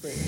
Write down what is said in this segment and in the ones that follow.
Come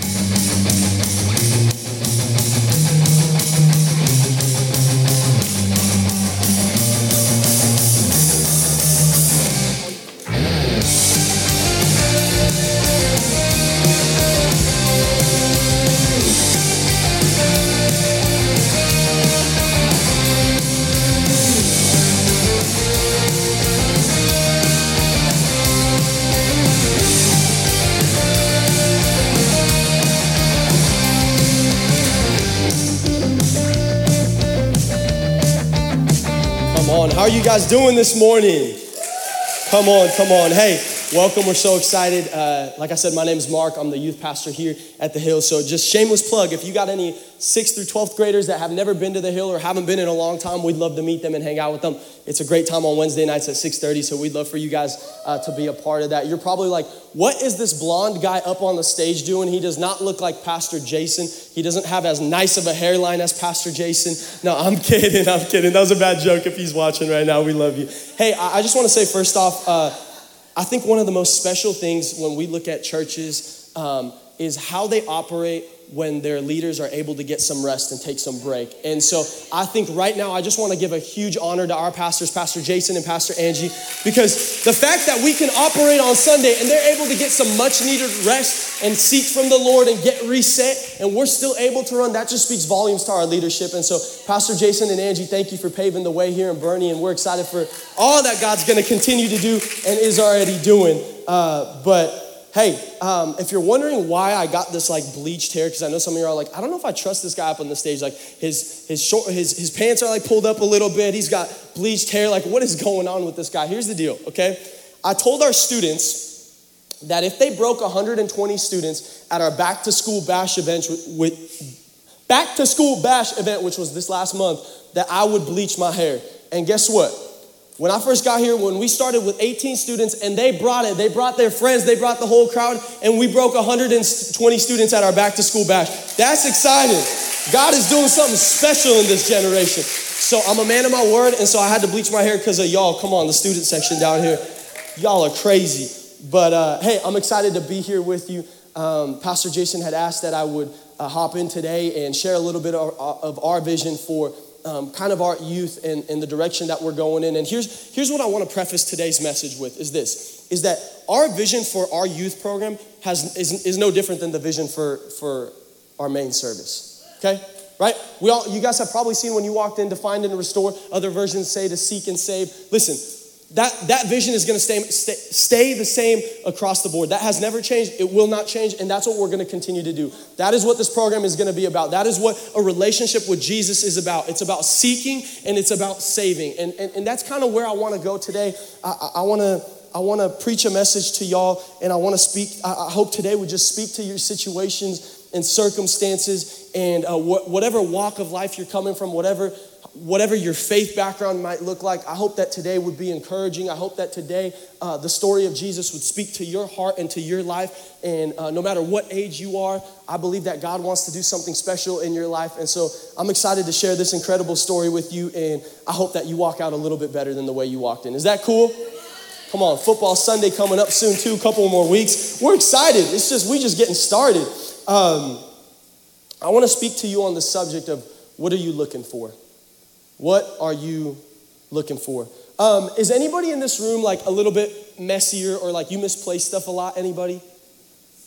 you guys doing this morning? Come on, come on. Hey, welcome. We're so excited. Uh, like I said, my name is Mark. I'm the youth pastor here at the Hill. So, just shameless plug if you got any 6th through 12th graders that have never been to the Hill or haven't been in a long time, we'd love to meet them and hang out with them. It's a great time on Wednesday nights at 6:30. So, we'd love for you guys uh, to be a part of that. You're probably like, what is this blonde guy up on the stage doing? He does not look like Pastor Jason. He doesn't have as nice of a hairline as Pastor Jason. No, I'm kidding. I'm kidding. That was a bad joke if he's watching right now. We love you. Hey, I I just want to say first off, uh, I think one of the most special things when we look at churches um, is how they operate when their leaders are able to get some rest and take some break. And so I think right now, I just want to give a huge honor to our pastors, Pastor Jason and Pastor Angie, because the fact that we can operate on Sunday and they're able to get some much needed rest and seek from the Lord and get reset, and we're still able to run, that just speaks volumes to our leadership. And so, Pastor Jason and Angie, thank you for paving the way here in Boerne, and we're excited for all that God's going to continue to do and is already doing. Uh, but Hey, um, if you're wondering why I got this like bleached hair, because I know some of you are like, I don't know if I trust this guy up on the stage. Like his his short his his pants are like pulled up a little bit. He's got bleached hair. Like what is going on with this guy? Here's the deal. Okay, I told our students that if they broke 120 students at our back to school bash event with back to school bash event, which was this last month, that I would bleach my hair. And guess what? When I first got here, when we started with 18 students and they brought it, they brought their friends, they brought the whole crowd, and we broke 120 students at our back to school bash. That's exciting. God is doing something special in this generation. So I'm a man of my word, and so I had to bleach my hair because of y'all. Come on, the student section down here. Y'all are crazy. But uh, hey, I'm excited to be here with you. Um, Pastor Jason had asked that I would uh, hop in today and share a little bit of, of our vision for um, kind of our youth and, and the direction that we're going in. And here's, here's what I want to preface today's message with is this, is that our vision for our youth program has, is, is no different than the vision for, for our main service, okay? Right? We all, you guys have probably seen when you walked in to find and restore, other versions say to seek and save. Listen, that, that vision is going to stay, stay, stay the same across the board. That has never changed. It will not change. And that's what we're going to continue to do. That is what this program is going to be about. That is what a relationship with Jesus is about. It's about seeking and it's about saving. And, and, and that's kind of where I want to go today. I, I want to. I want to preach a message to y'all, and I want to speak. I, I hope today would just speak to your situations and circumstances and uh, wh- whatever walk of life you're coming from, whatever whatever your faith background might look like, I hope that today would be encouraging. I hope that today uh, the story of Jesus would speak to your heart and to your life. And uh, no matter what age you are, I believe that God wants to do something special in your life. And so I'm excited to share this incredible story with you. And I hope that you walk out a little bit better than the way you walked in. Is that cool? Come on, football Sunday coming up soon, too, a couple more weeks. We're excited. It's just, we just getting started. Um, I want to speak to you on the subject of what are you looking for? What are you looking for? Um, is anybody in this room like a little bit messier or like you misplace stuff a lot? Anybody?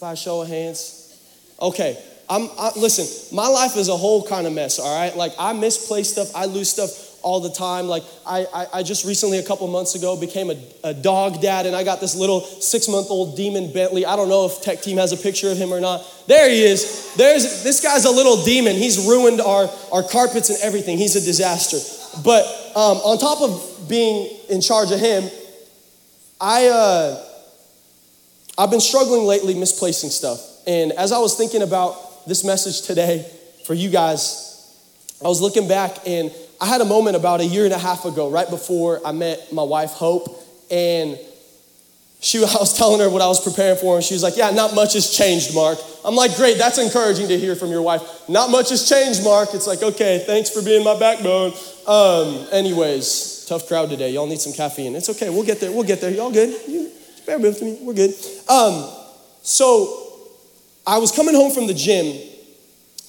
By a show of hands. Okay. I'm, I, listen, my life is a whole kind of mess, all right? Like, I misplace stuff, I lose stuff all the time. Like, I, I, I just recently, a couple months ago, became a, a dog dad, and I got this little six month old demon Bentley. I don't know if Tech Team has a picture of him or not. There he is. There's, this guy's a little demon. He's ruined our, our carpets and everything. He's a disaster. But um, on top of being in charge of him, I, uh, I've been struggling lately misplacing stuff. And as I was thinking about this message today for you guys, I was looking back and I had a moment about a year and a half ago, right before I met my wife, Hope, and she, I was telling her what I was preparing for, and she was like, Yeah, not much has changed, Mark. I'm like, Great, that's encouraging to hear from your wife. Not much has changed, Mark. It's like, Okay, thanks for being my backbone. Um, anyways, tough crowd today. Y'all need some caffeine. It's okay, we'll get there, we'll get there. Y'all good? You, bear with me, we're good. Um, so, I was coming home from the gym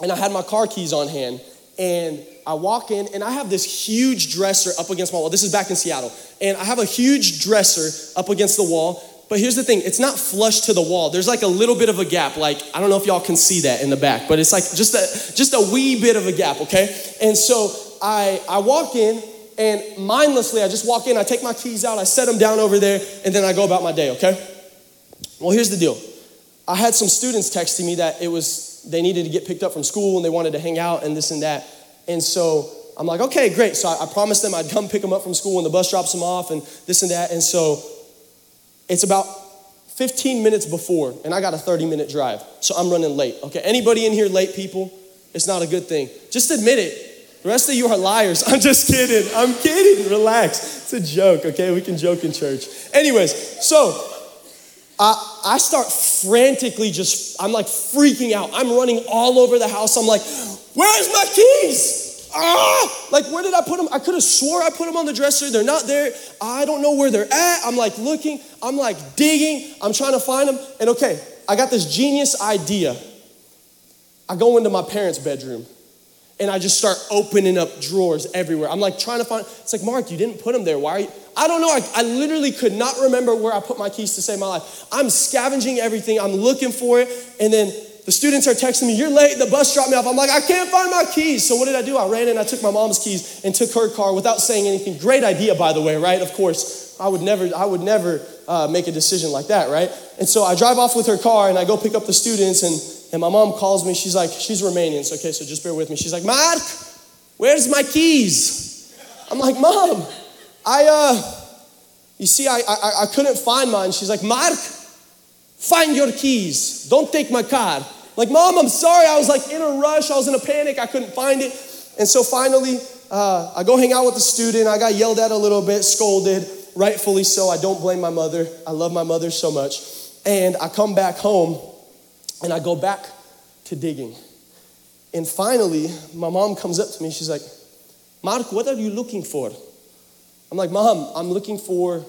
and I had my car keys on hand. And I walk in and I have this huge dresser up against my wall. This is back in Seattle. And I have a huge dresser up against the wall. But here's the thing it's not flush to the wall. There's like a little bit of a gap. Like, I don't know if y'all can see that in the back, but it's like just a, just a wee bit of a gap, okay? And so I, I walk in and mindlessly, I just walk in, I take my keys out, I set them down over there, and then I go about my day, okay? Well, here's the deal. I had some students texting me that it was, they needed to get picked up from school and they wanted to hang out and this and that. And so I'm like, okay, great. So I, I promised them I'd come pick them up from school when the bus drops them off and this and that. And so it's about 15 minutes before, and I got a 30 minute drive. So I'm running late. Okay, anybody in here late, people? It's not a good thing. Just admit it. The rest of you are liars. I'm just kidding. I'm kidding. Relax. It's a joke, okay? We can joke in church. Anyways, so I, I start frantically just, I'm like freaking out. I'm running all over the house. I'm like, where's my keys? ah, like where did I put them? I could have swore I put them on the dresser. They're not there. I don't know where they're at. I'm like looking, I'm like digging, I'm trying to find them. And okay, I got this genius idea. I go into my parents' bedroom and I just start opening up drawers everywhere. I'm like trying to find, it's like, Mark, you didn't put them there. Why are you? I don't know. I, I literally could not remember where I put my keys to save my life. I'm scavenging everything, I'm looking for it. And then the students are texting me, You're late, the bus dropped me off. I'm like, I can't find my keys. So what did I do? I ran in, I took my mom's keys and took her car without saying anything. Great idea, by the way, right? Of course, I would never, I would never uh, make a decision like that, right? And so I drive off with her car and I go pick up the students and, and my mom calls me. She's like, she's Romanian, so okay, so just bear with me. She's like, Mark, where's my keys? I'm like, Mom, I, uh, you see, I, I, I couldn't find mine. She's like, Mark, find your keys. Don't take my car. Like, mom, I'm sorry. I was like in a rush. I was in a panic. I couldn't find it. And so finally, uh, I go hang out with the student. I got yelled at a little bit, scolded, rightfully so. I don't blame my mother. I love my mother so much. And I come back home and I go back to digging. And finally, my mom comes up to me. She's like, Mark, what are you looking for? I'm like, Mom, I'm looking for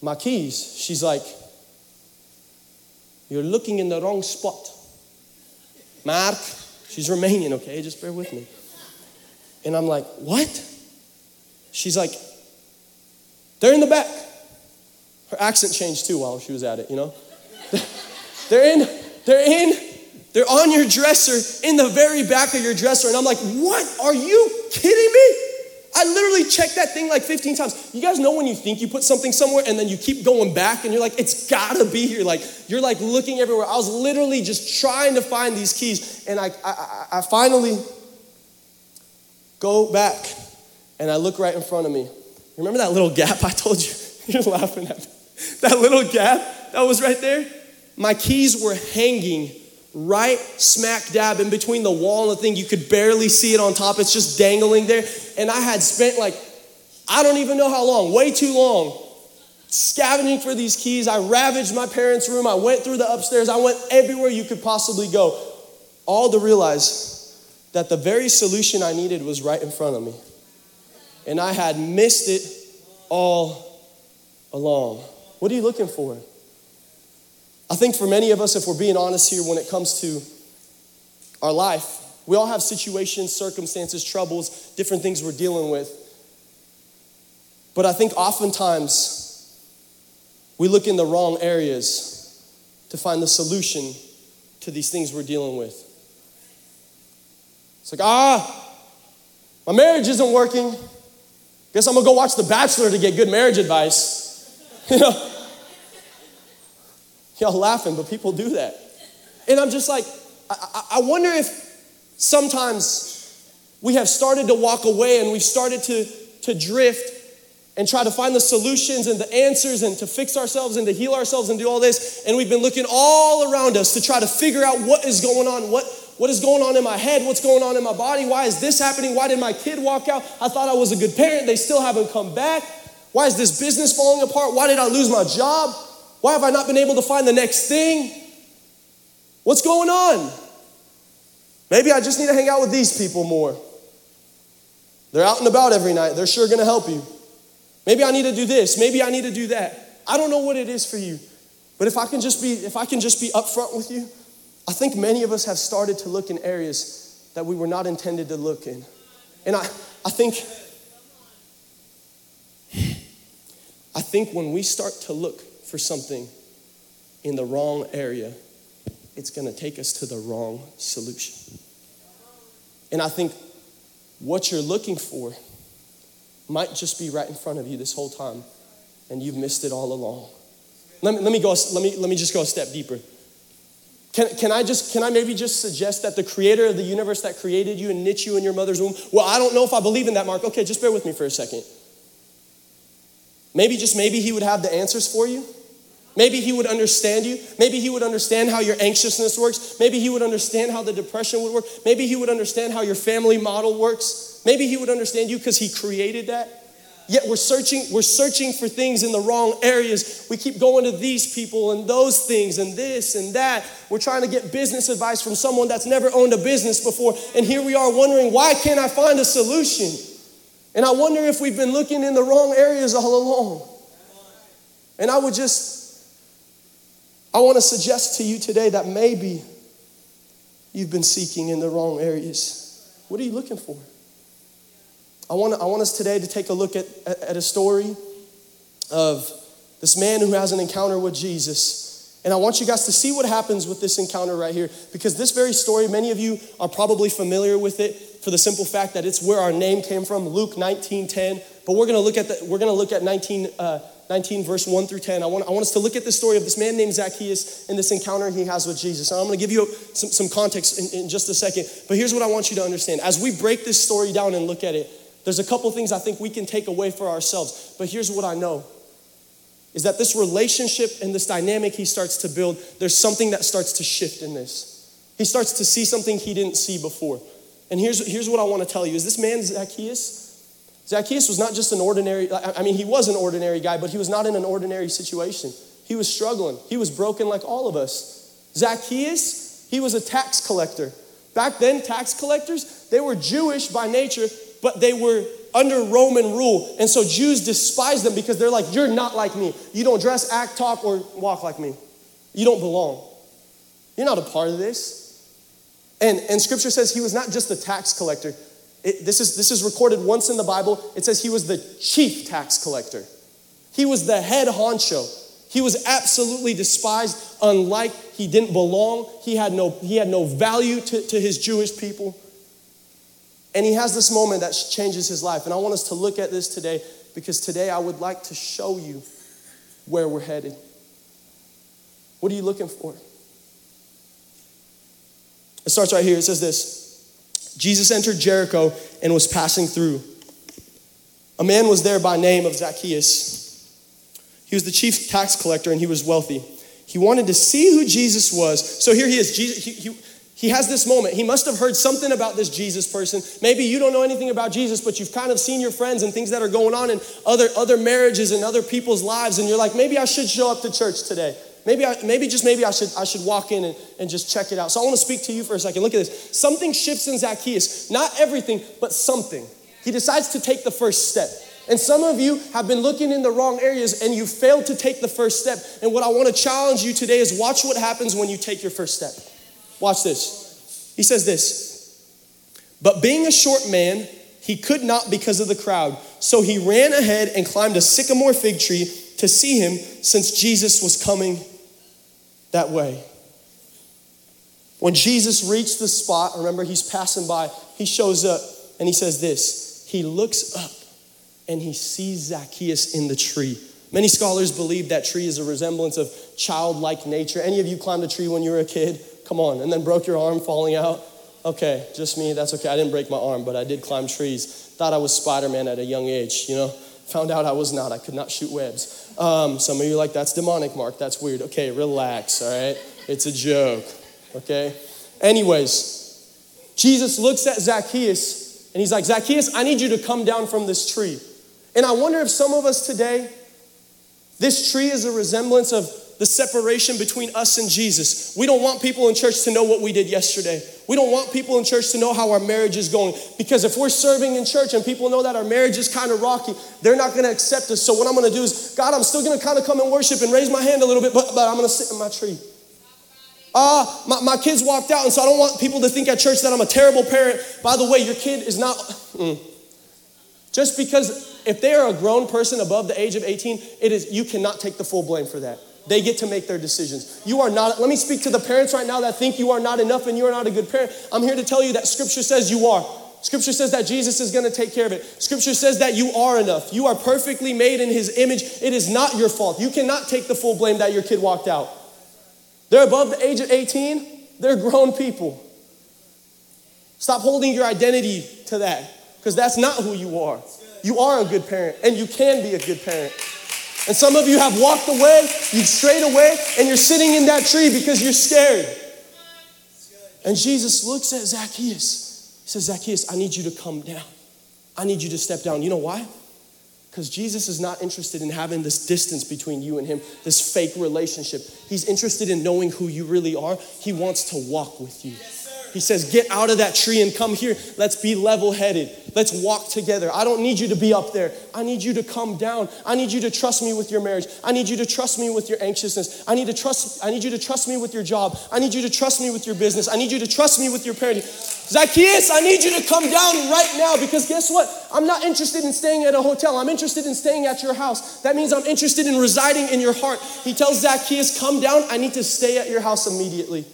my keys. She's like, You're looking in the wrong spot. Mark, she's Romanian, okay? Just bear with me. And I'm like, What? She's like, They're in the back. Her accent changed too while she was at it, you know? They're in, they're in, they're on your dresser, in the very back of your dresser. And I'm like, What? Are you kidding me? I literally checked that thing like 15 times. You guys know when you think you put something somewhere and then you keep going back and you're like, it's gotta be here. Like, you're like looking everywhere. I was literally just trying to find these keys. And I, I, I finally go back and I look right in front of me. Remember that little gap I told you? You're laughing at me. That little gap that was right there? My keys were hanging right smack dab in between the wall and the thing. You could barely see it on top. It's just dangling there. And I had spent like, I don't even know how long, way too long, scavenging for these keys. I ravaged my parents' room. I went through the upstairs. I went everywhere you could possibly go, all to realize that the very solution I needed was right in front of me. And I had missed it all along. What are you looking for? I think for many of us, if we're being honest here when it comes to our life, we all have situations, circumstances, troubles, different things we're dealing with. But I think oftentimes we look in the wrong areas to find the solution to these things we're dealing with. It's like, ah, my marriage isn't working. Guess I'm gonna go watch The Bachelor to get good marriage advice. You know? Y'all laughing, but people do that. And I'm just like, I, I wonder if sometimes we have started to walk away and we've started to, to drift and try to find the solutions and the answers and to fix ourselves and to heal ourselves and do all this. And we've been looking all around us to try to figure out what is going on, what, what is going on in my head, what's going on in my body, why is this happening, why did my kid walk out? I thought I was a good parent, they still haven't come back. Why is this business falling apart? Why did I lose my job? Why have I not been able to find the next thing? What's going on? Maybe I just need to hang out with these people more. They're out and about every night. They're sure going to help you. Maybe I need to do this. Maybe I need to do that. I don't know what it is for you. But if I can just be if I can just be upfront with you, I think many of us have started to look in areas that we were not intended to look in. And I, I think I think when we start to look for something in the wrong area, it's going to take us to the wrong solution. And I think what you're looking for might just be right in front of you this whole time, and you've missed it all along. Let me, let me, go, let me, let me just go a step deeper. Can, can I just, can I maybe just suggest that the creator of the universe that created you and knit you in your mother's womb, well, I don't know if I believe in that, Mark. Okay, just bear with me for a second. Maybe just maybe he would have the answers for you. Maybe he would understand you. Maybe he would understand how your anxiousness works. Maybe he would understand how the depression would work. Maybe he would understand how your family model works. Maybe he would understand you because he created that. Yet we're searching, we're searching for things in the wrong areas. We keep going to these people and those things and this and that. We're trying to get business advice from someone that's never owned a business before. And here we are wondering, why can't I find a solution? And I wonder if we've been looking in the wrong areas all along. And I would just I want to suggest to you today that maybe you've been seeking in the wrong areas. What are you looking for? I want, I want us today to take a look at, at a story of this man who has an encounter with Jesus. And I want you guys to see what happens with this encounter right here. Because this very story, many of you are probably familiar with it for the simple fact that it's where our name came from, Luke 19 10. But we're gonna look at the, we're gonna look at 19, uh, 19, verse 1 through 10. I want, I want us to look at the story of this man named Zacchaeus and this encounter he has with Jesus. And I'm going to give you some, some context in, in just a second. But here's what I want you to understand. As we break this story down and look at it, there's a couple things I think we can take away for ourselves. But here's what I know is that this relationship and this dynamic he starts to build, there's something that starts to shift in this. He starts to see something he didn't see before. And here's, here's what I want to tell you is this man Zacchaeus, Zacchaeus was not just an ordinary, I mean, he was an ordinary guy, but he was not in an ordinary situation. He was struggling. He was broken like all of us. Zacchaeus, he was a tax collector. Back then, tax collectors, they were Jewish by nature, but they were under Roman rule. And so Jews despised them because they're like, you're not like me. You don't dress, act, talk, or walk like me. You don't belong. You're not a part of this. And, and scripture says he was not just a tax collector, it, this, is, this is recorded once in the Bible. It says he was the chief tax collector, he was the head honcho. He was absolutely despised, unlike he didn't belong. He had no, he had no value to, to his Jewish people. And he has this moment that changes his life. And I want us to look at this today because today I would like to show you where we're headed. What are you looking for? It starts right here. It says this Jesus entered Jericho and was passing through. A man was there by name of Zacchaeus. He was the chief tax collector and he was wealthy. He wanted to see who Jesus was. So here he is. Jesus, he, he, he has this moment. He must have heard something about this Jesus person. Maybe you don't know anything about Jesus, but you've kind of seen your friends and things that are going on in other, other marriages and other people's lives, and you're like, maybe I should show up to church today. Maybe, I, maybe just maybe I should, I should walk in and, and just check it out. So I want to speak to you for a second. Look at this. Something shifts in Zacchaeus. Not everything, but something. He decides to take the first step. And some of you have been looking in the wrong areas and you failed to take the first step. And what I want to challenge you today is watch what happens when you take your first step. Watch this. He says this But being a short man, he could not because of the crowd. So he ran ahead and climbed a sycamore fig tree to see him since Jesus was coming that way. When Jesus reached the spot, remember he's passing by, he shows up and he says this He looks up and he sees Zacchaeus in the tree. Many scholars believe that tree is a resemblance of childlike nature. Any of you climbed a tree when you were a kid? Come on, and then broke your arm falling out? Okay, just me, that's okay. I didn't break my arm, but I did climb trees. Thought I was Spider Man at a young age, you know? Found out I was not. I could not shoot webs. Um, some of you like, that's demonic, Mark. That's weird. Okay, relax, all right? It's a joke, okay? Anyways, Jesus looks at Zacchaeus and he's like, Zacchaeus, I need you to come down from this tree. And I wonder if some of us today, this tree is a resemblance of the separation between us and Jesus. We don't want people in church to know what we did yesterday. We don't want people in church to know how our marriage is going. Because if we're serving in church and people know that our marriage is kind of rocky, they're not going to accept us. So what I'm going to do is, God, I'm still going to kind of come and worship and raise my hand a little bit, but, but I'm going to sit in my tree. Ah, uh, my, my kids walked out, and so I don't want people to think at church that I'm a terrible parent. By the way, your kid is not. Mm. Just because if they are a grown person above the age of 18, it is you cannot take the full blame for that. They get to make their decisions. You are not, let me speak to the parents right now that think you are not enough and you are not a good parent. I'm here to tell you that scripture says you are. Scripture says that Jesus is going to take care of it. Scripture says that you are enough. You are perfectly made in his image. It is not your fault. You cannot take the full blame that your kid walked out. They're above the age of 18, they're grown people. Stop holding your identity to that because that's not who you are. You are a good parent and you can be a good parent. And some of you have walked away, you've strayed away, and you're sitting in that tree because you're scared. And Jesus looks at Zacchaeus. He says, Zacchaeus, I need you to come down. I need you to step down. You know why? Because Jesus is not interested in having this distance between you and him, this fake relationship. He's interested in knowing who you really are. He wants to walk with you. He says, Get out of that tree and come here. Let's be level headed. Let's walk together. I don't need you to be up there. I need you to come down. I need you to trust me with your marriage. I need you to trust me with your anxiousness. I need to trust, I need you to trust me with your job. I need you to trust me with your business. I need you to trust me with your parenting. Zacchaeus, I need you to come down right now because guess what? I'm not interested in staying at a hotel. I'm interested in staying at your house. That means I'm interested in residing in your heart. He tells Zacchaeus, Come down. I need to stay at your house immediately.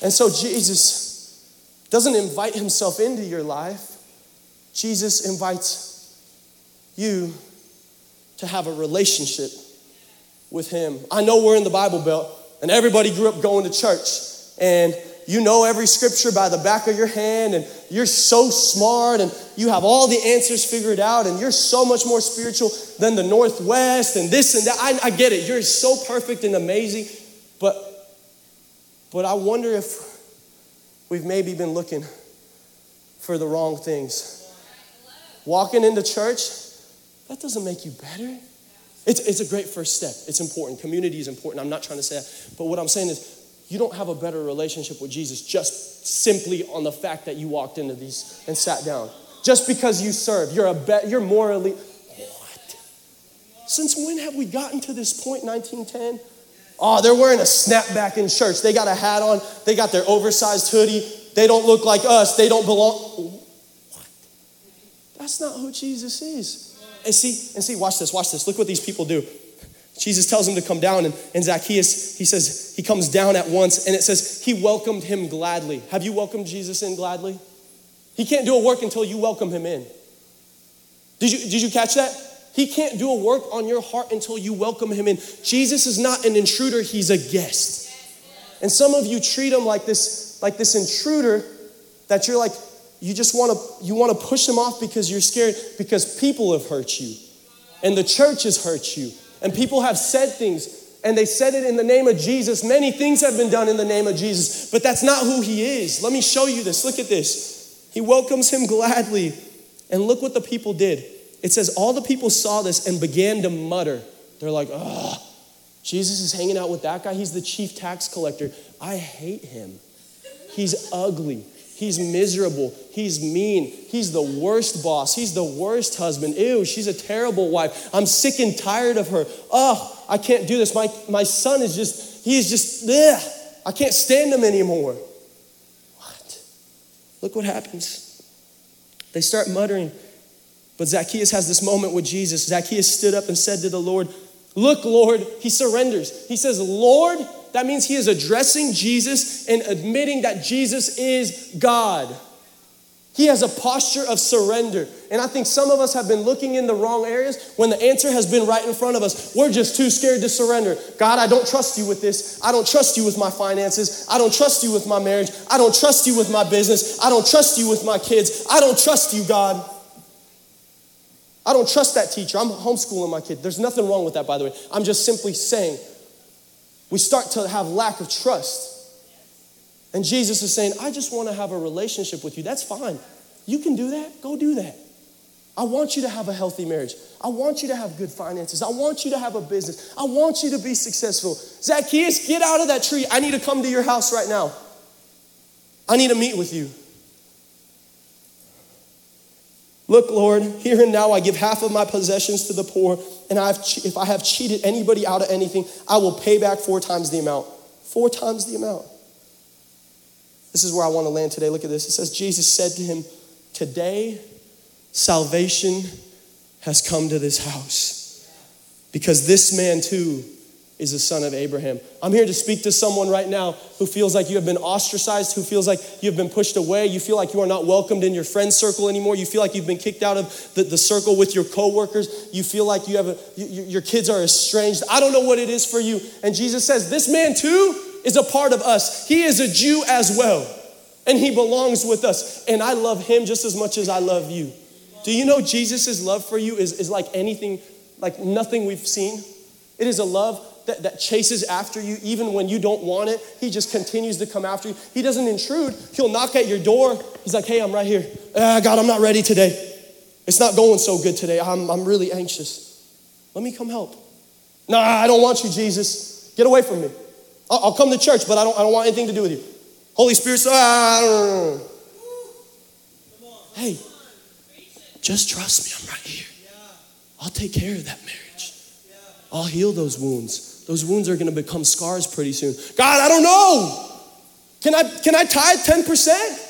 And so Jesus doesn't invite himself into your life, Jesus invites you to have a relationship with him. I know we're in the Bible Belt, and everybody grew up going to church, and you know every scripture by the back of your hand, and you're so smart, and you have all the answers figured out, and you're so much more spiritual than the Northwest, and this and that. I, I get it. You're so perfect and amazing, but but I wonder if we've maybe been looking for the wrong things. Walking into church, that doesn't make you better. It's, it's a great first step. It's important. Community is important. I'm not trying to say that. But what I'm saying is, you don't have a better relationship with Jesus just simply on the fact that you walked into these and sat down. Just because you serve, you're a be- you're morally. What? Since when have we gotten to this point, 1910? Oh, they're wearing a snapback in church. They got a hat on. They got their oversized hoodie. They don't look like us. They don't belong. What? That's not who Jesus is. And see, and see, watch this, watch this. Look what these people do. Jesus tells him to come down, and, and Zacchaeus, he says, he comes down at once, and it says, he welcomed him gladly. Have you welcomed Jesus in gladly? He can't do a work until you welcome him in. Did you, did you catch that? He can't do a work on your heart until you welcome him in. Jesus is not an intruder, he's a guest. And some of you treat him like this, like this intruder that you're like, you just want to you want to push him off because you're scared because people have hurt you and the church has hurt you and people have said things and they said it in the name of Jesus. Many things have been done in the name of Jesus but that's not who he is. Let me show you this. Look at this. He welcomes him gladly. And look what the people did it says, All the people saw this and began to mutter. They're like, Oh, Jesus is hanging out with that guy. He's the chief tax collector. I hate him. He's ugly. He's miserable. He's mean. He's the worst boss. He's the worst husband. Ew, she's a terrible wife. I'm sick and tired of her. Oh, I can't do this. My, my son is just, he is just, ugh. I can't stand him anymore. What? Look what happens. They start muttering. But Zacchaeus has this moment with Jesus. Zacchaeus stood up and said to the Lord, Look, Lord, he surrenders. He says, Lord, that means he is addressing Jesus and admitting that Jesus is God. He has a posture of surrender. And I think some of us have been looking in the wrong areas when the answer has been right in front of us. We're just too scared to surrender. God, I don't trust you with this. I don't trust you with my finances. I don't trust you with my marriage. I don't trust you with my business. I don't trust you with my kids. I don't trust you, God. I don't trust that teacher. I'm homeschooling my kid. There's nothing wrong with that, by the way. I'm just simply saying we start to have lack of trust. And Jesus is saying, I just want to have a relationship with you. That's fine. You can do that. Go do that. I want you to have a healthy marriage. I want you to have good finances. I want you to have a business. I want you to be successful. Zacchaeus, get out of that tree. I need to come to your house right now. I need to meet with you. Look, Lord, here and now I give half of my possessions to the poor, and I've, if I have cheated anybody out of anything, I will pay back four times the amount. Four times the amount. This is where I want to land today. Look at this. It says, Jesus said to him, Today, salvation has come to this house because this man too is a son of Abraham. I'm here to speak to someone right now who feels like you have been ostracized, who feels like you've been pushed away, you feel like you are not welcomed in your friend circle anymore, you feel like you've been kicked out of the, the circle with your coworkers, you feel like you have a, you, your kids are estranged. I don't know what it is for you. And Jesus says, This man too is a part of us. He is a Jew as well, and he belongs with us. And I love him just as much as I love you. Do you know Jesus' love for you is, is like anything, like nothing we've seen? It is a love that, that chases after you even when you don't want it. He just continues to come after you. He doesn't intrude. He'll knock at your door. He's like, hey, I'm right here. Ah, God, I'm not ready today. It's not going so good today. I'm, I'm really anxious. Let me come help. Nah, I don't want you, Jesus. Get away from me. I'll, I'll come to church, but I don't, I don't want anything to do with you. Holy Spirit, ah, Hey, just trust me. I'm right here. I'll take care of that marriage. I'll heal those wounds. Those wounds are going to become scars pretty soon. God, I don't know. Can I, can I tithe 10%?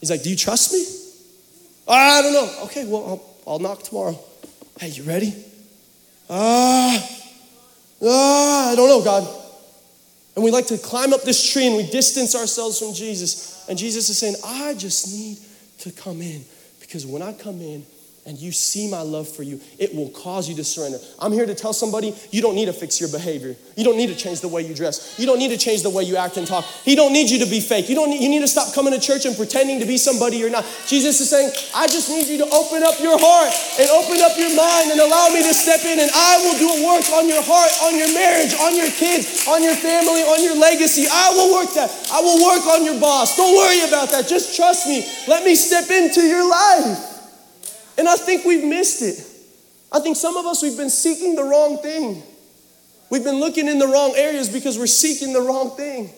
He's like, Do you trust me? I don't know. Okay, well, I'll, I'll knock tomorrow. Hey, you ready? Ah, uh, ah, I don't know, God. And we like to climb up this tree and we distance ourselves from Jesus. And Jesus is saying, I just need to come in because when I come in, and you see my love for you, it will cause you to surrender. I'm here to tell somebody you don't need to fix your behavior. You don't need to change the way you dress. You don't need to change the way you act and talk. He don't need you to be fake. You don't need, you need to stop coming to church and pretending to be somebody you're not. Jesus is saying, I just need you to open up your heart and open up your mind and allow me to step in and I will do a work on your heart, on your marriage, on your kids, on your family, on your legacy. I will work that. I will work on your boss. Don't worry about that. Just trust me. Let me step into your life. And I think we've missed it. I think some of us, we've been seeking the wrong thing. We've been looking in the wrong areas because we're seeking the wrong thing.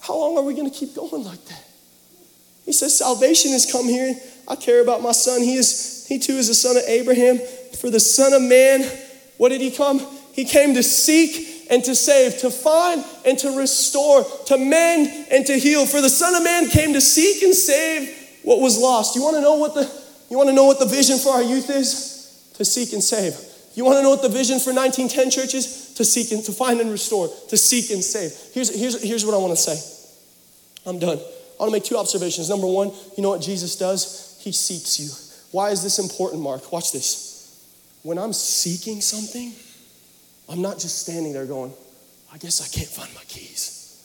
How long are we going to keep going like that? He says, Salvation has come here. I care about my son. He, is, he too is a son of Abraham. For the Son of Man, what did he come? He came to seek and to save, to find and to restore, to mend and to heal. For the Son of Man came to seek and save what was lost. You want to know what the you want to know what the vision for our youth is? To seek and save. You want to know what the vision for 1910 church is? To seek and to find and restore, to seek and save. Here's, here's, here's what I want to say. I'm done. I want to make two observations. Number one, you know what Jesus does? He seeks you. Why is this important, Mark? Watch this. When I'm seeking something, I'm not just standing there going, I guess I can't find my keys.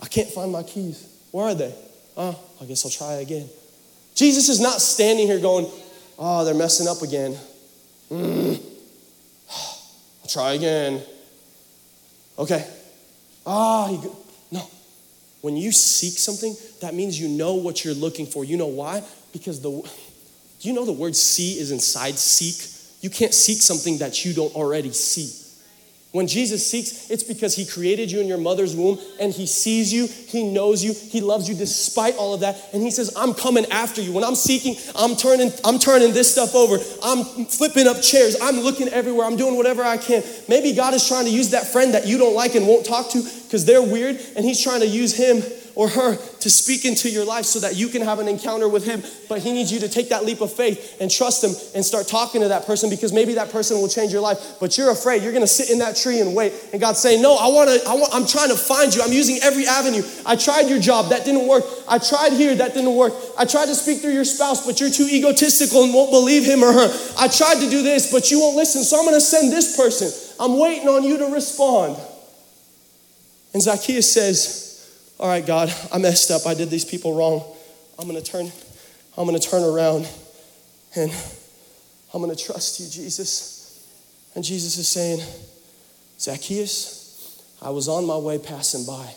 I can't find my keys. Where are they? Oh, I guess I'll try again. Jesus is not standing here going, oh, they're messing up again. Mm. I'll try again. Okay. Ah, oh, no. When you seek something, that means you know what you're looking for. You know why? Because the, do you know the word see is inside seek? You can't seek something that you don't already see. When Jesus seeks, it's because he created you in your mother's womb and he sees you, he knows you, he loves you despite all of that. And he says, I'm coming after you. When I'm seeking, I'm turning, I'm turning this stuff over. I'm flipping up chairs. I'm looking everywhere. I'm doing whatever I can. Maybe God is trying to use that friend that you don't like and won't talk to because they're weird, and he's trying to use him or her to speak into your life so that you can have an encounter with Him. But He needs you to take that leap of faith and trust Him and start talking to that person because maybe that person will change your life. But you're afraid. You're going to sit in that tree and wait. And God's saying, No, I want to. I want, I'm trying to find you. I'm using every avenue. I tried your job. That didn't work. I tried here. That didn't work. I tried to speak through your spouse, but you're too egotistical and won't believe him or her. I tried to do this, but you won't listen. So I'm going to send this person. I'm waiting on you to respond. And Zacchaeus says, all right, God, I messed up. I did these people wrong. I'm going to turn I'm going to turn around and I'm going to trust you, Jesus. And Jesus is saying, Zacchaeus, I was on my way passing by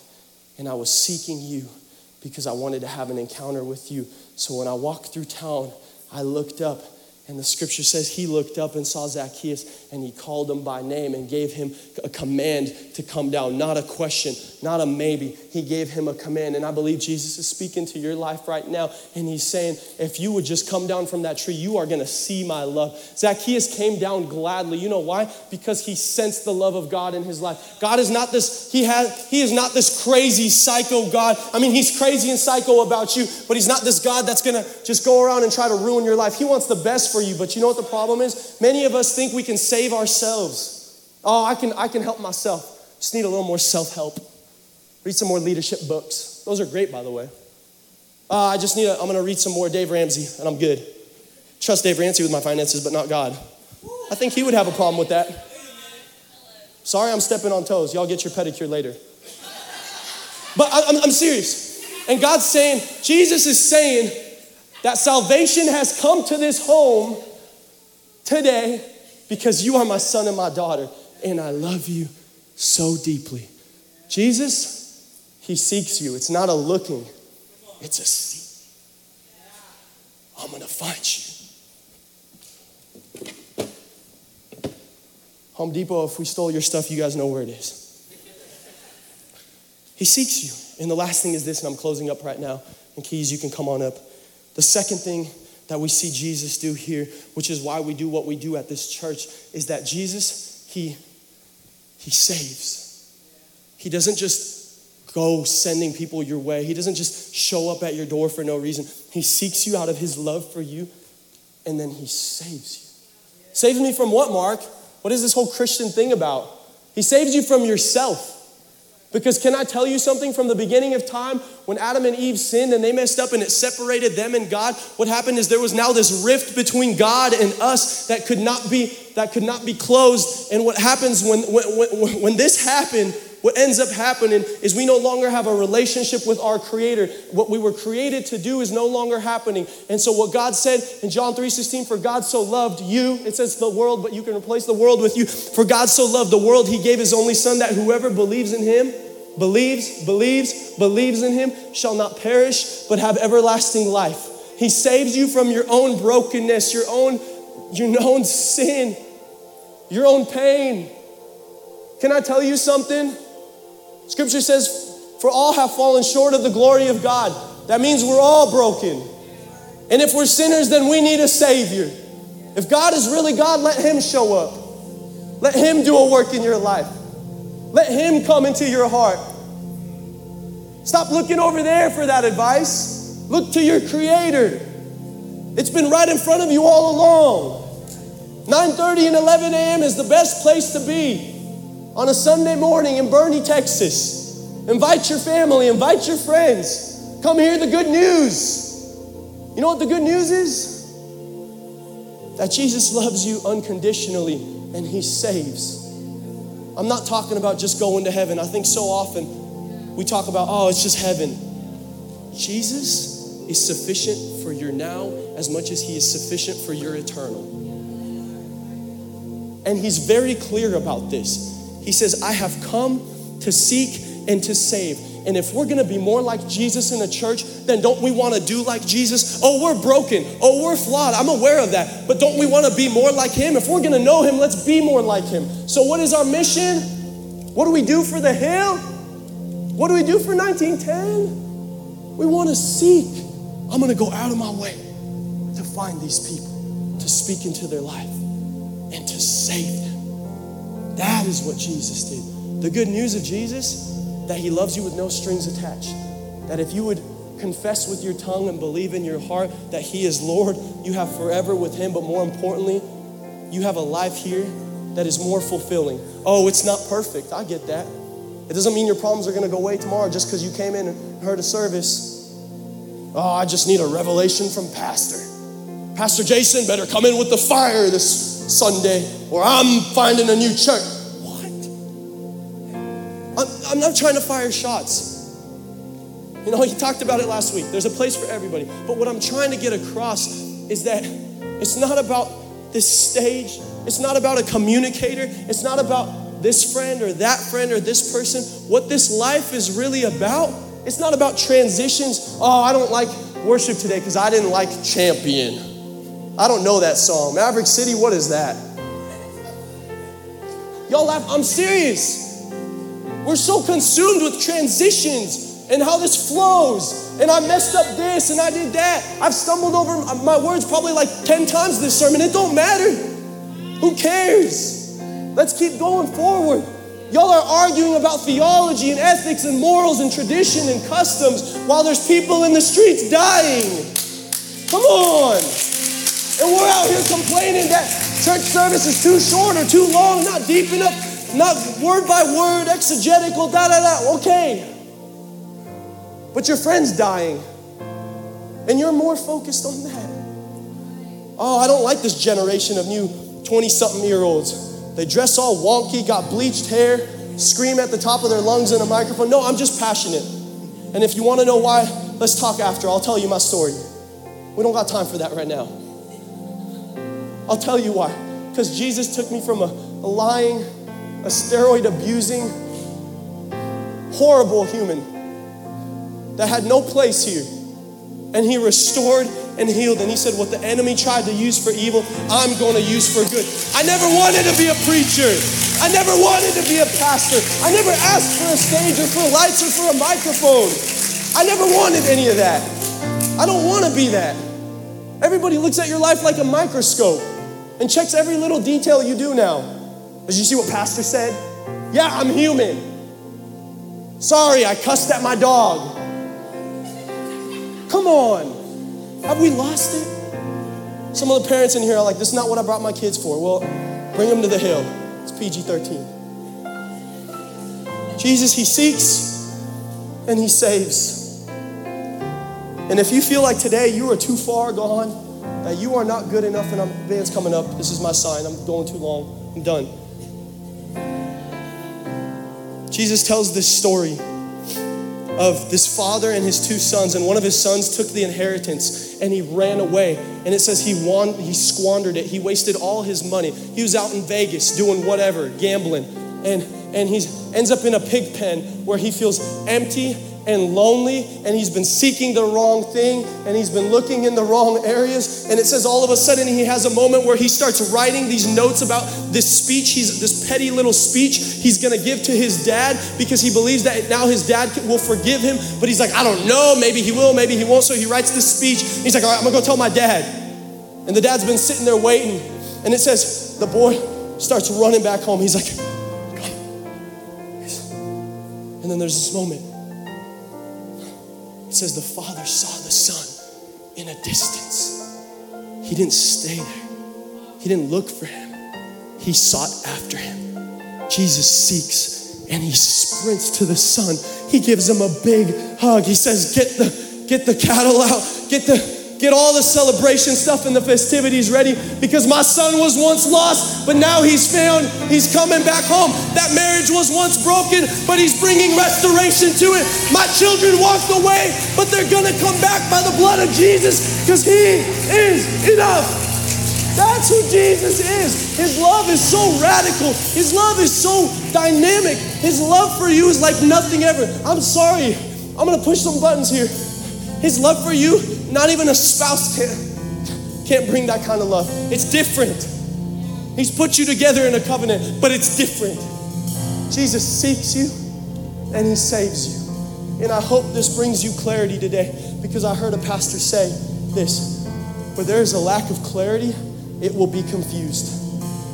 and I was seeking you because I wanted to have an encounter with you. So when I walked through town, I looked up And the scripture says he looked up and saw Zacchaeus and he called him by name and gave him a command to come down. Not a question, not a maybe. He gave him a command. And I believe Jesus is speaking to your life right now. And he's saying, if you would just come down from that tree, you are going to see my love. Zacchaeus came down gladly. You know why? Because he sensed the love of God in his life. God is not this, he has, he is not this crazy psycho God. I mean, he's crazy and psycho about you, but he's not this God that's going to just go around and try to ruin your life. He wants the best for you. But you know what the problem is? Many of us think we can save ourselves. Oh, I can, I can help myself. Just need a little more self help. Read some more leadership books. Those are great, by the way. Uh, I just need, a, I'm to read some more Dave Ramsey, and I'm good. Trust Dave Ramsey with my finances, but not God. I think he would have a problem with that. Sorry, I'm stepping on toes. Y'all get your pedicure later. But I'm, I'm serious. And God's saying, Jesus is saying, that salvation has come to this home today because you are my son and my daughter, and I love you so deeply. Jesus, He seeks you. It's not a looking, it's a seek. I'm gonna find you. Home Depot, if we stole your stuff, you guys know where it is. He seeks you. And the last thing is this, and I'm closing up right now. And Keys, you can come on up. The second thing that we see Jesus do here, which is why we do what we do at this church, is that Jesus, he, he saves. He doesn't just go sending people your way. He doesn't just show up at your door for no reason. He seeks you out of his love for you, and then he saves you. Saves me from what, Mark? What is this whole Christian thing about? He saves you from yourself. Because can I tell you something from the beginning of time when Adam and Eve sinned and they messed up and it separated them and God? What happened is there was now this rift between God and us that could not be that could not be closed. And what happens when when, when, when this happened, what ends up happening is we no longer have a relationship with our creator. What we were created to do is no longer happening. And so what God said in John 3:16 for God so loved you, it says the world, but you can replace the world with you. For God so loved the world, he gave his only son that whoever believes in him believes, believes, believes in him shall not perish but have everlasting life. He saves you from your own brokenness, your own your own sin, your own pain. Can I tell you something? Scripture says, For all have fallen short of the glory of God. That means we're all broken. And if we're sinners, then we need a Savior. If God is really God, let Him show up. Let Him do a work in your life. Let Him come into your heart. Stop looking over there for that advice. Look to your Creator. It's been right in front of you all along. 9:30 and 11 a.m. is the best place to be on a Sunday morning in Boerne, Texas. Invite your family, invite your friends. Come hear the good news. You know what the good news is? That Jesus loves you unconditionally and He saves. I'm not talking about just going to heaven. I think so often we talk about, oh, it's just heaven. Jesus is sufficient for your now as much as he is sufficient for your eternal. And he's very clear about this. He says, I have come to seek and to save. And if we're gonna be more like Jesus in the church, then don't we wanna do like Jesus? Oh, we're broken. Oh, we're flawed. I'm aware of that. But don't we wanna be more like Him? If we're gonna know Him, let's be more like Him. So, what is our mission? What do we do for the hill? What do we do for 1910? We wanna seek. I'm gonna go out of my way to find these people, to speak into their life, and to save them. That is what Jesus did. The good news of Jesus that He loves you with no strings attached. That if you would confess with your tongue and believe in your heart that He is Lord, you have forever with Him, but more importantly, you have a life here that is more fulfilling. Oh, it's not perfect. I get that. It doesn't mean your problems are going to go away tomorrow just because you came in and heard a service. Oh, I just need a revelation from Pastor. Pastor Jason better come in with the fire this Sunday, or I'm finding a new church. What? I'm not trying to fire shots. You know, he talked about it last week. There's a place for everybody. But what I'm trying to get across is that it's not about this stage, it's not about a communicator, it's not about this friend or that friend or this person. What this life is really about, it's not about transitions. Oh, I don't like worship today because I didn't like champion. I don't know that song. Maverick City, what is that? Y'all laugh, I'm serious. We're so consumed with transitions and how this flows. And I messed up this and I did that. I've stumbled over my words probably like 10 times this sermon. It don't matter. Who cares? Let's keep going forward. Y'all are arguing about theology and ethics and morals and tradition and customs while there's people in the streets dying. Come on. And we're out here complaining that church service is too short or too long, not deep enough, not word by word, exegetical, da da da. Okay. But your friend's dying. And you're more focused on that. Oh, I don't like this generation of new 20 something year olds. They dress all wonky, got bleached hair, scream at the top of their lungs in a microphone. No, I'm just passionate. And if you want to know why, let's talk after. I'll tell you my story. We don't got time for that right now. I'll tell you why. Because Jesus took me from a, a lying, a steroid abusing, horrible human that had no place here. And he restored and healed. And he said, What the enemy tried to use for evil, I'm going to use for good. I never wanted to be a preacher. I never wanted to be a pastor. I never asked for a stage or for lights or for a microphone. I never wanted any of that. I don't want to be that. Everybody looks at your life like a microscope and checks every little detail you do now. Did you see what Pastor said? Yeah, I'm human. Sorry, I cussed at my dog. Come on. Have we lost it? Some of the parents in here are like, this is not what I brought my kids for. Well, bring them to the hill. It's PG 13. Jesus, He seeks and He saves. And if you feel like today you are too far gone, that you are not good enough, and I'm, band's coming up, this is my sign. I'm going too long. I'm done. Jesus tells this story of this father and his two sons, and one of his sons took the inheritance and he ran away. And it says he won, he squandered it. He wasted all his money. He was out in Vegas doing whatever, gambling, and and he ends up in a pig pen where he feels empty and lonely and he's been seeking the wrong thing and he's been looking in the wrong areas. And it says all of a sudden he has a moment where he starts writing these notes about this speech. He's this petty little speech he's going to give to his dad because he believes that now his dad will forgive him. But he's like I don't know. Maybe he will maybe he won't. So he writes this speech. He's like all right I'm going to go tell my dad. And the dad's been sitting there waiting. And it says the boy starts running back home. He's like and then there's this moment says the Father saw the Son in a distance. He didn't stay there, He didn't look for him, He sought after him. Jesus seeks and He sprints to the Son. He gives him a big hug. He says, Get the, get the cattle out, get the Get all the celebration stuff and the festivities ready because my son was once lost, but now he's found. He's coming back home. That marriage was once broken, but he's bringing restoration to it. My children walked away, but they're going to come back by the blood of Jesus because he is enough. That's who Jesus is. His love is so radical. His love is so dynamic. His love for you is like nothing ever. I'm sorry. I'm going to push some buttons here. His love for you not even a spouse can, can't bring that kind of love. It's different. He's put you together in a covenant, but it's different. Jesus seeks you and he saves you. And I hope this brings you clarity today because I heard a pastor say this where there is a lack of clarity, it will be confused.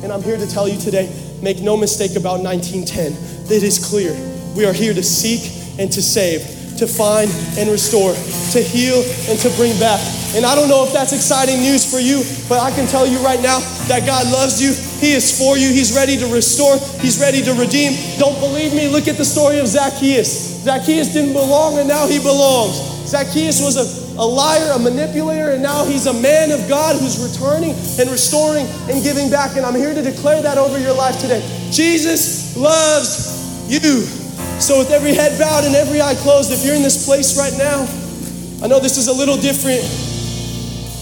And I'm here to tell you today make no mistake about 1910. It is clear. We are here to seek and to save to find and restore, to heal and to bring back. And I don't know if that's exciting news for you, but I can tell you right now that God loves you. He is for you. He's ready to restore, He's ready to redeem. Don't believe me? Look at the story of Zacchaeus. Zacchaeus didn't belong, and now he belongs. Zacchaeus was a, a liar, a manipulator, and now he's a man of God who's returning and restoring and giving back. And I'm here to declare that over your life today. Jesus loves you. So, with every head bowed and every eye closed, if you're in this place right now, I know this is a little different,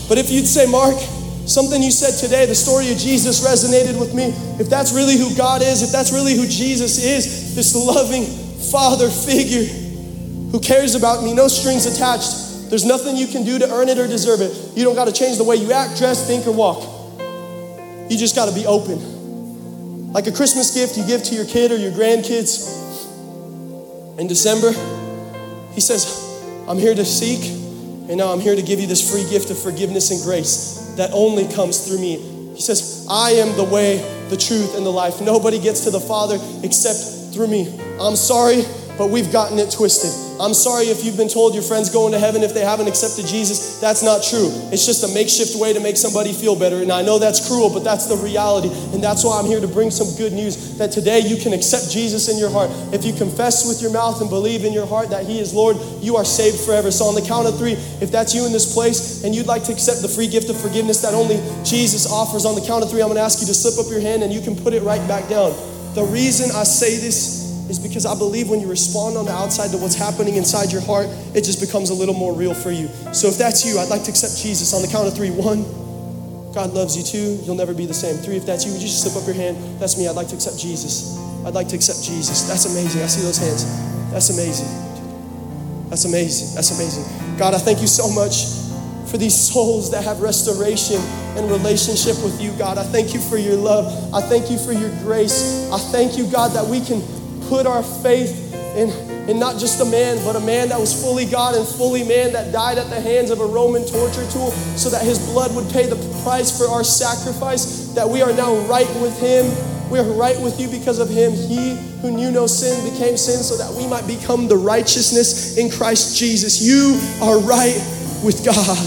but if you'd say, Mark, something you said today, the story of Jesus resonated with me. If that's really who God is, if that's really who Jesus is, this loving father figure who cares about me, no strings attached, There's nothing you can do to earn it or deserve it. You don't got to change the way you act, dress, think, or walk. You just got to be open. Like a Christmas gift you give to your kid or your grandkids in December, he says, I'm here to seek, and now I'm here to give you this free gift of forgiveness and grace that only comes through me. He says, I am the way, the truth, and the life. Nobody gets to the Father except through me. I'm sorry, but we've gotten it twisted. I'm sorry if you've been told your friend's going to heaven if they haven't accepted Jesus. That's not true. It's just a makeshift way to make somebody feel better. And I know that's cruel, but that's the reality. And that's why I'm here to bring some good news that today you can accept Jesus in your heart. If you confess with your mouth and believe in your heart that He is Lord, you are saved forever. So, on the count of three, if that's you in this place and you'd like to accept the free gift of forgiveness that only Jesus offers, on the count of three, I'm going to ask you to slip up your hand and you can put it right back down. The reason I say this is because I believe when you respond on the outside to what's happening inside your heart, it just becomes a little more real for you. So if that's you, I'd like to accept Jesus on the count of three. One, God loves you too. You'll never be the same. Three, if that's you, would you just slip up your hand? That's me. I'd like to accept Jesus. I'd like to accept Jesus. That's amazing. I see those hands. That's amazing. That's amazing. That's amazing. God, I thank you so much for these souls that have restoration and relationship with you, God. I thank you for your love. I thank you for your grace. I thank you, God, that we can put our faith in, in not just a man, but a man that was fully God and fully man that died at the hands of a Roman torture tool so that his blood would pay the price for our sacrifice, that we are now right with him. We are right with you because of him. He who knew no sin became sin so that we might become the righteousness in Christ Jesus. You are right with God.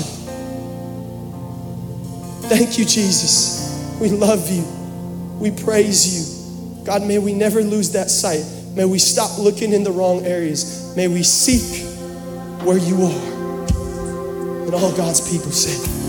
Thank you, Jesus. We love you. We praise you. God, may we never lose that sight. May we stop looking in the wrong areas. May we seek where you are. And all God's people say,